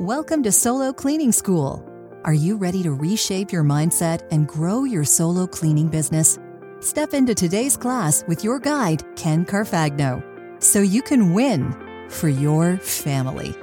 Welcome to Solo Cleaning School. Are you ready to reshape your mindset and grow your solo cleaning business? Step into today's class with your guide, Ken Carfagno, so you can win for your family.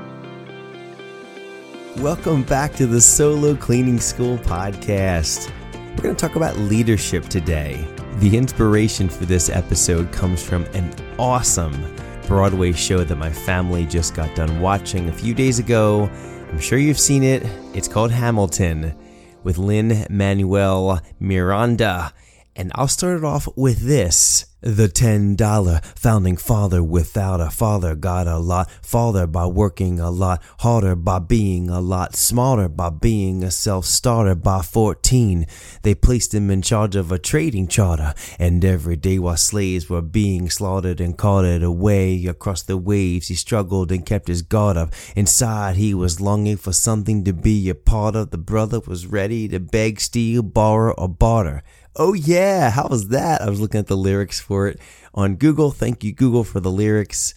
Welcome back to the Solo Cleaning School podcast. We're going to talk about leadership today. The inspiration for this episode comes from an awesome Broadway show that my family just got done watching a few days ago. I'm sure you've seen it. It's called Hamilton with Lin Manuel Miranda. And I'll start it off with this. The ten dollar founding father without a father got a lot. Farther by working a lot harder by being a lot. Smarter by being a self-starter by 14 they placed him in charge of a trading charter. And every day while slaves were being slaughtered and carted away across the waves he struggled and kept his guard up. Inside he was longing for something to be a part of. The brother was ready to beg steal borrow or barter Oh, yeah. How was that? I was looking at the lyrics for it on Google. Thank you, Google, for the lyrics.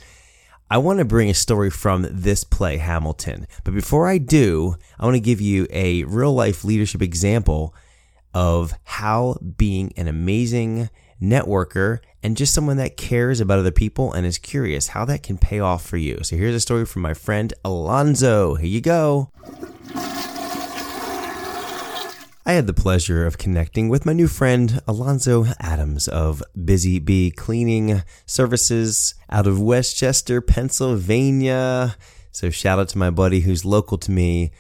I want to bring a story from this play, Hamilton. But before I do, I want to give you a real life leadership example of how being an amazing networker and just someone that cares about other people and is curious how that can pay off for you. So here's a story from my friend Alonzo. Here you go. I had the pleasure of connecting with my new friend Alonzo Adams of Busy Bee Cleaning Services out of West Chester, Pennsylvania. So shout out to my buddy who's local to me.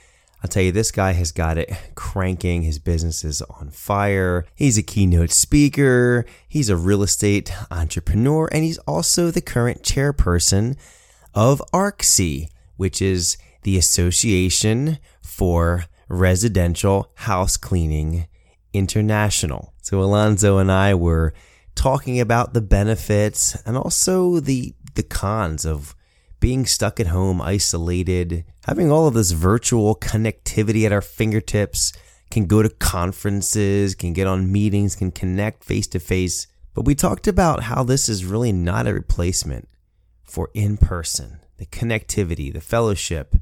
I'll tell you, this guy has got it cranking. His business is on fire. He's a keynote speaker. He's a real estate entrepreneur, and he's also the current chairperson of ARCSI, which is the Association for Residential House Cleaning International. So Alonzo and I were talking about the benefits and also the the cons of being stuck at home, isolated, having all of this virtual connectivity at our fingertips, can go to conferences, can get on meetings, can connect face to face. But we talked about how this is really not a replacement for in person, the connectivity, the fellowship,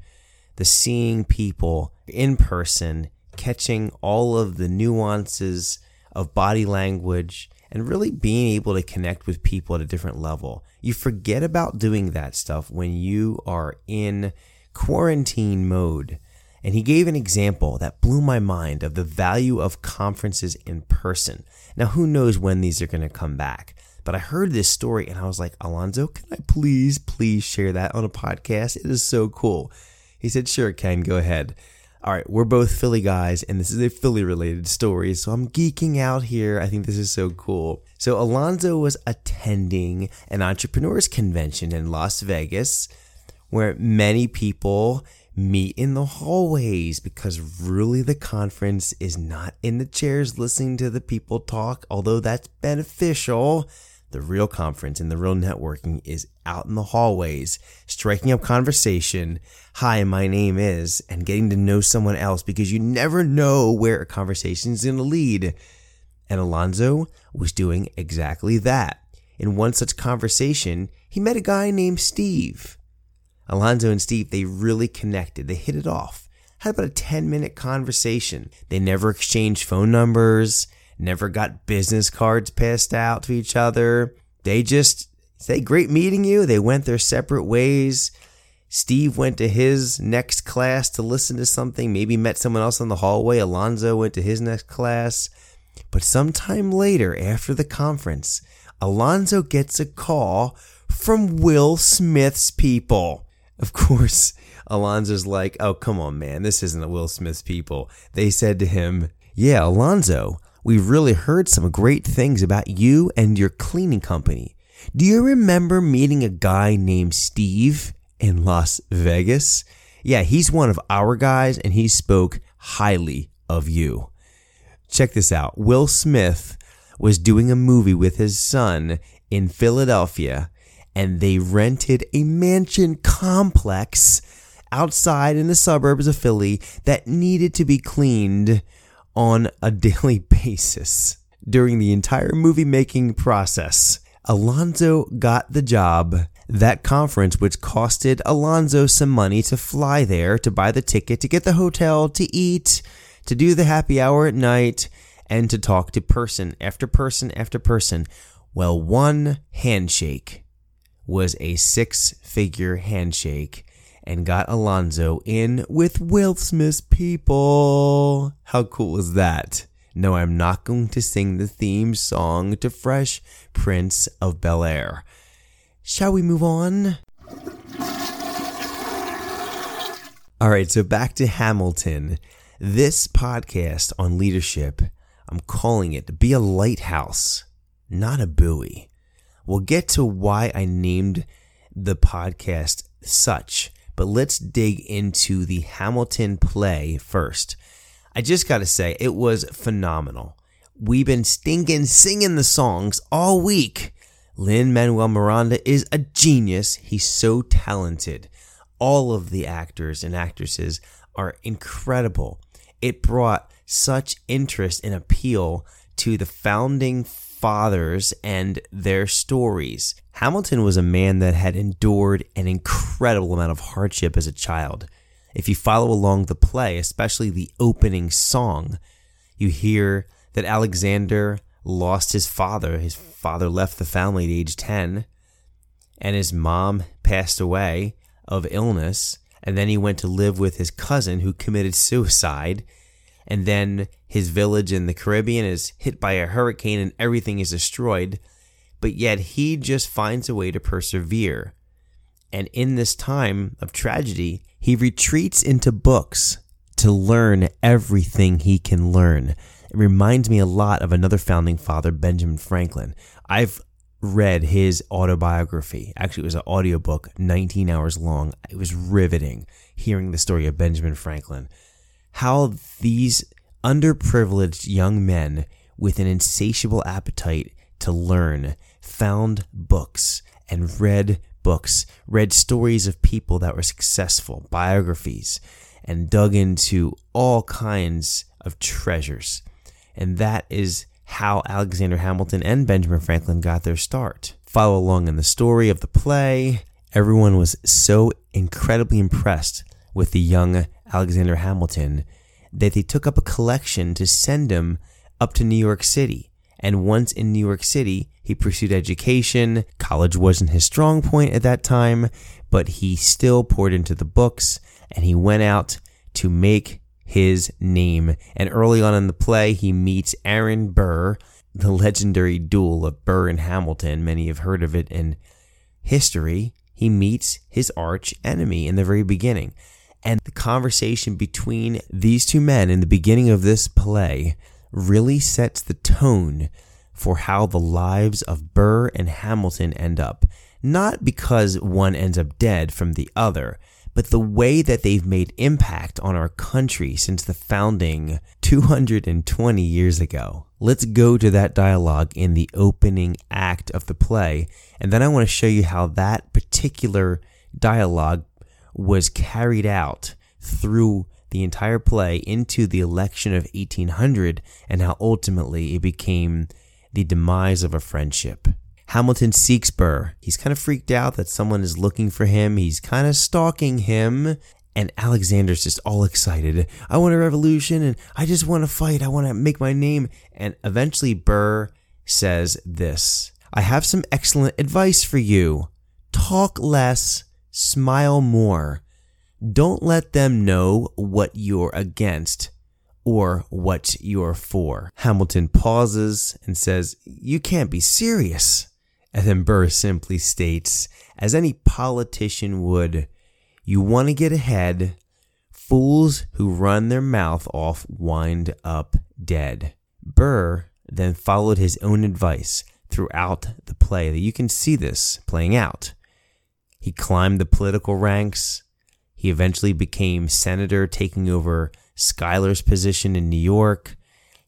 the seeing people in person, catching all of the nuances of body language, and really being able to connect with people at a different level. You forget about doing that stuff when you are in quarantine mode. And he gave an example that blew my mind of the value of conferences in person. Now, who knows when these are going to come back? But I heard this story and I was like, Alonzo, can I please, please share that on a podcast? It is so cool. He said, Sure, Ken, go ahead. All right, we're both Philly guys, and this is a Philly related story, so I'm geeking out here. I think this is so cool. So, Alonzo was attending an entrepreneurs convention in Las Vegas where many people meet in the hallways because really the conference is not in the chairs listening to the people talk, although that's beneficial. The real conference and the real networking is out in the hallways, striking up conversation. Hi, my name is, and getting to know someone else because you never know where a conversation is going to lead. And Alonzo was doing exactly that. In one such conversation, he met a guy named Steve. Alonzo and Steve, they really connected. They hit it off. Had about a 10 minute conversation. They never exchanged phone numbers never got business cards passed out to each other. They just say, Great meeting you. They went their separate ways. Steve went to his next class to listen to something, maybe met someone else in the hallway. Alonzo went to his next class. But sometime later, after the conference, Alonzo gets a call from Will Smith's people. Of course, Alonzo's like, oh, come on, man, this isn't the Will Smith's people. They said to him, yeah, Alonzo, We've really heard some great things about you and your cleaning company. Do you remember meeting a guy named Steve in Las Vegas? Yeah, he's one of our guys and he spoke highly of you. Check this out. Will Smith was doing a movie with his son in Philadelphia and they rented a mansion complex outside in the suburbs of Philly that needed to be cleaned on a daily basis. During the entire movie making process, Alonzo got the job. That conference, which costed Alonzo some money to fly there, to buy the ticket, to get the hotel, to eat, to do the happy hour at night, and to talk to person after person after person. Well, one handshake was a six figure handshake and got Alonzo in with Will Smith's people. How cool was that? No, I'm not going to sing the theme song to Fresh Prince of Bel Air. Shall we move on? All right, so back to Hamilton. This podcast on leadership, I'm calling it Be a Lighthouse, not a Buoy. We'll get to why I named the podcast such, but let's dig into the Hamilton play first. I just got to say, it was phenomenal. We've been stinking singing the songs all week. Lin Manuel Miranda is a genius. He's so talented. All of the actors and actresses are incredible. It brought such interest and appeal to the founding fathers and their stories. Hamilton was a man that had endured an incredible amount of hardship as a child. If you follow along the play, especially the opening song, you hear that Alexander lost his father. His father left the family at age 10, and his mom passed away of illness. And then he went to live with his cousin who committed suicide. And then his village in the Caribbean is hit by a hurricane and everything is destroyed. But yet he just finds a way to persevere. And in this time of tragedy, he retreats into books to learn everything he can learn. It reminds me a lot of another founding father, Benjamin Franklin. I've read his autobiography. Actually, it was an audiobook, 19 hours long. It was riveting hearing the story of Benjamin Franklin. How these underprivileged young men with an insatiable appetite to learn found books and read books, read stories of people that were successful, biographies, and dug into all kinds of treasures. And that is how Alexander Hamilton and Benjamin Franklin got their start. Follow along in the story of the play. Everyone was so incredibly impressed with the young Alexander Hamilton that they took up a collection to send him up to New York City. And once in New York City, he pursued education. College wasn't his strong point at that time, but he still poured into the books and he went out to make his name. And early on in the play, he meets Aaron Burr, the legendary duel of Burr and Hamilton. Many have heard of it in history. He meets his arch enemy in the very beginning. And the conversation between these two men in the beginning of this play really sets the tone for how the lives of Burr and Hamilton end up. Not because one ends up dead from the other, but the way that they've made impact on our country since the founding 220 years ago. Let's go to that dialogue in the opening act of the play, and then I want to show you how that particular dialogue was carried out through the entire play into the election of 1800 and how ultimately it became the demise of a friendship. Hamilton seeks Burr. He's kind of freaked out that someone is looking for him. He's kind of stalking him. And Alexander's just all excited. I want a revolution and I just want to fight. I want to make my name. And eventually Burr says this I have some excellent advice for you. Talk less, smile more. Don't let them know what you're against or what you're for. Hamilton pauses and says, You can't be serious. And then Burr simply states, as any politician would, you want to get ahead. Fools who run their mouth off wind up dead. Burr then followed his own advice throughout the play that you can see this playing out. He climbed the political ranks, he eventually became senator, taking over Schuyler's position in New York.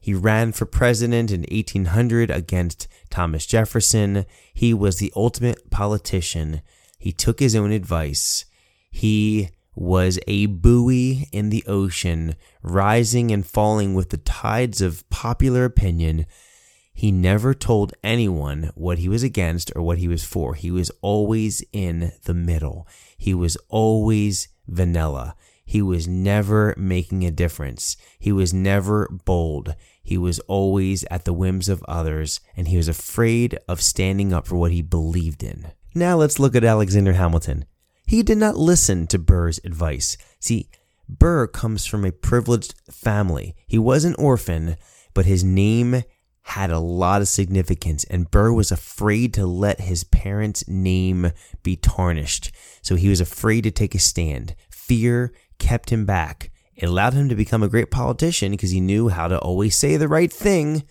He ran for president in 1800 against Thomas Jefferson. He was the ultimate politician. He took his own advice. He was a buoy in the ocean, rising and falling with the tides of popular opinion. He never told anyone what he was against or what he was for. He was always in the middle. He was always vanilla. He was never making a difference. He was never bold. He was always at the whims of others, and he was afraid of standing up for what he believed in. Now let's look at Alexander Hamilton. He did not listen to Burr's advice. See, Burr comes from a privileged family. He was an orphan, but his name had a lot of significance, and Burr was afraid to let his parents' name be tarnished. So he was afraid to take a stand. Fear kept him back. It allowed him to become a great politician because he knew how to always say the right thing.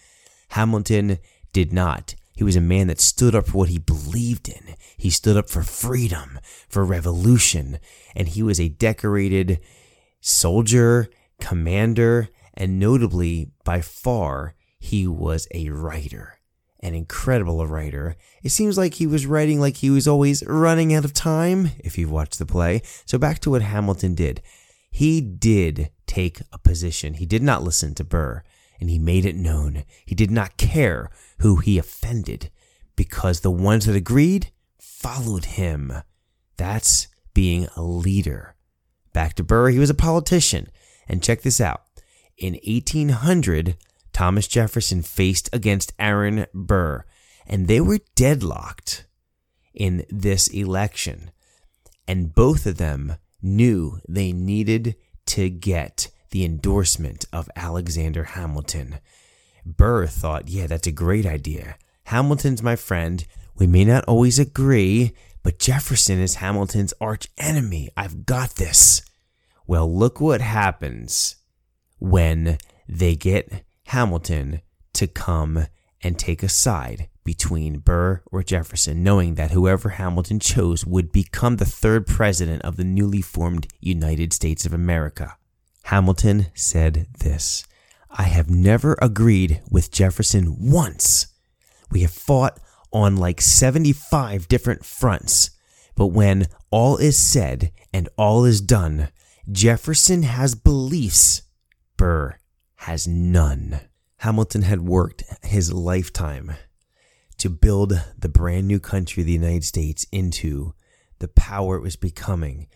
Hamilton did not. He was a man that stood up for what he believed in. He stood up for freedom, for revolution, and he was a decorated soldier, commander, and notably, by far, he was a writer. An incredible writer. It seems like he was writing like he was always running out of time, if you've watched the play. So back to what Hamilton did. He did take a position. He did not listen to Burr, and he made it known. He did not care who he offended, because the ones that agreed followed him. That's being a leader. Back to Burr, he was a politician. And check this out. In 1800, Thomas Jefferson faced against Aaron Burr, and they were deadlocked in this election. And both of them knew they needed to get the endorsement of Alexander Hamilton. Burr thought, yeah, that's a great idea. Hamilton's my friend. We may not always agree, but Jefferson is Hamilton's arch enemy. I've got this. Well, look what happens when they get Hamilton to come and take a side between Burr or Jefferson, knowing that whoever Hamilton chose would become the third president of the newly formed United States of America. Hamilton said this I have never agreed with Jefferson once. We have fought on like 75 different fronts, but when all is said and all is done, Jefferson has beliefs, Burr has none. Hamilton had worked his lifetime to build the brand new country the United States into the power it was becoming,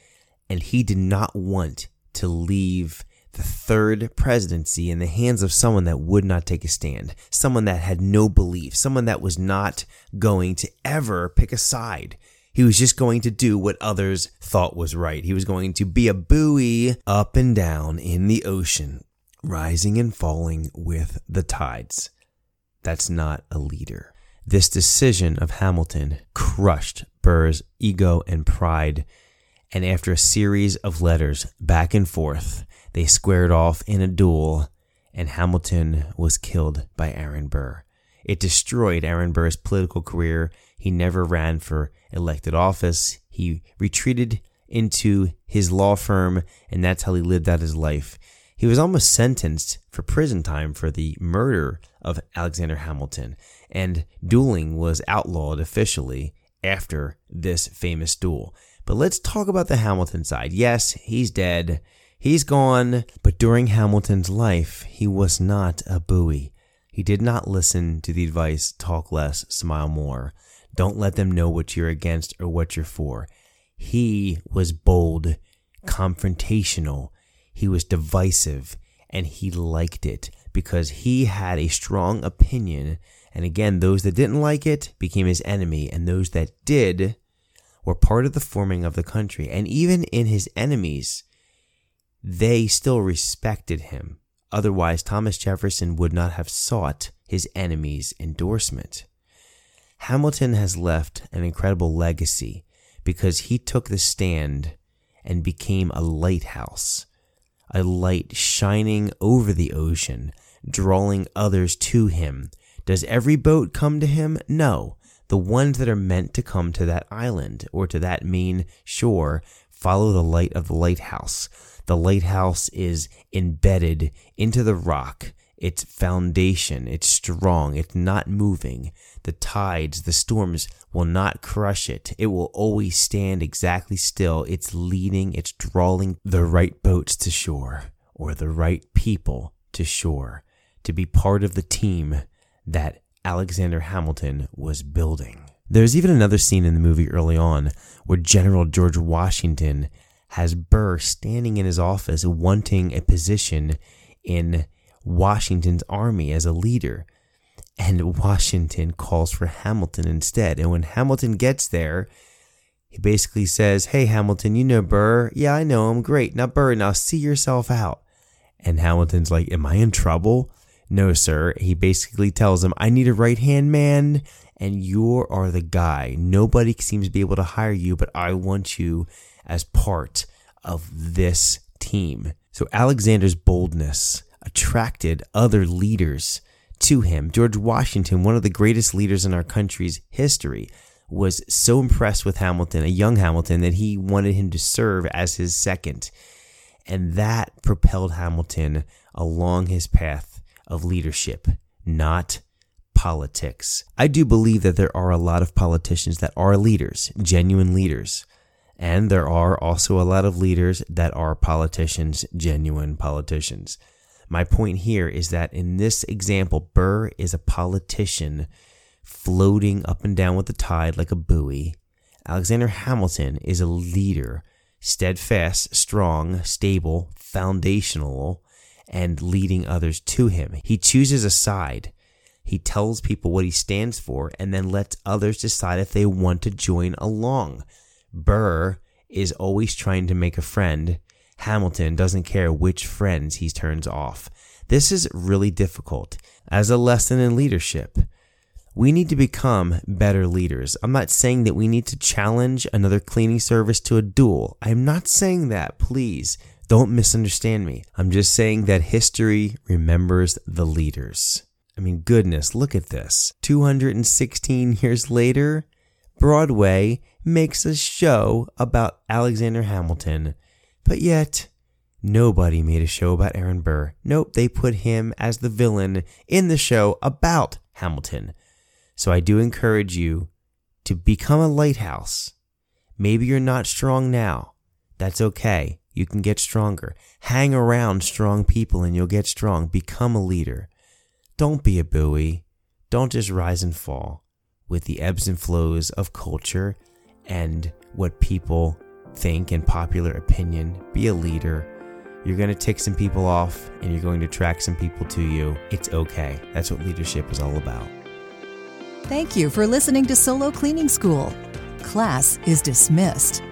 and he did not want to leave the third presidency in the hands of someone that would not take a stand, someone that had no belief, someone that was not going to ever pick a side. He was just going to do what others thought was right. He was going to be a buoy up and down in the ocean, rising and falling with the tides. That's not a leader. This decision of Hamilton crushed Burr's ego and pride, and after a series of letters back and forth, they squared off in a duel, and Hamilton was killed by Aaron Burr. It destroyed Aaron Burr's political career. He never ran for elected office. He retreated into his law firm, and that's how he lived out his life. He was almost sentenced for prison time for the murder of Alexander Hamilton, and dueling was outlawed officially after this famous duel. But let's talk about the Hamilton side. Yes, he's dead. He's gone, but during Hamilton's life, he was not a buoy. He did not listen to the advice talk less, smile more. Don't let them know what you're against or what you're for. He was bold, confrontational, he was divisive, and he liked it because he had a strong opinion. And again, those that didn't like it became his enemy, and those that did were part of the forming of the country. And even in his enemies, they still respected him. Otherwise, Thomas Jefferson would not have sought his enemy's endorsement. Hamilton has left an incredible legacy because he took the stand and became a lighthouse, a light shining over the ocean, drawing others to him. Does every boat come to him? No. The ones that are meant to come to that island or to that main shore follow the light of the lighthouse. The lighthouse is embedded into the rock. Its foundation, it's strong, it's not moving. The tides, the storms will not crush it. It will always stand exactly still. It's leading, it's drawing the right boats to shore or the right people to shore to be part of the team that Alexander Hamilton was building. There's even another scene in the movie early on where General George Washington has Burr standing in his office wanting a position in Washington's army as a leader. And Washington calls for Hamilton instead. And when Hamilton gets there, he basically says, Hey, Hamilton, you know Burr? Yeah, I know him. Great. Now, Burr, now see yourself out. And Hamilton's like, Am I in trouble? No, sir. He basically tells him, I need a right hand man, and you are the guy. Nobody seems to be able to hire you, but I want you as part of this team. So Alexander's boldness attracted other leaders to him. George Washington, one of the greatest leaders in our country's history, was so impressed with Hamilton, a young Hamilton, that he wanted him to serve as his second. And that propelled Hamilton along his path of leadership, not politics. I do believe that there are a lot of politicians that are leaders, genuine leaders. And there are also a lot of leaders that are politicians, genuine politicians. My point here is that in this example, Burr is a politician floating up and down with the tide like a buoy. Alexander Hamilton is a leader, steadfast, strong, stable, foundational, and leading others to him. He chooses a side. He tells people what he stands for and then lets others decide if they want to join along. Burr is always trying to make a friend. Hamilton doesn't care which friends he turns off. This is really difficult as a lesson in leadership. We need to become better leaders. I'm not saying that we need to challenge another cleaning service to a duel. I'm not saying that, please. Don't misunderstand me. I'm just saying that history remembers the leaders. I mean, goodness, look at this. 216 years later, Broadway makes a show about Alexander Hamilton, but yet nobody made a show about Aaron Burr. Nope, they put him as the villain in the show about Hamilton. So I do encourage you to become a lighthouse. Maybe you're not strong now. That's okay. You can get stronger. Hang around strong people and you'll get strong. Become a leader. Don't be a buoy. Don't just rise and fall with the ebbs and flows of culture and what people think and popular opinion. Be a leader. You're going to tick some people off and you're going to attract some people to you. It's okay. That's what leadership is all about. Thank you for listening to Solo Cleaning School. Class is dismissed.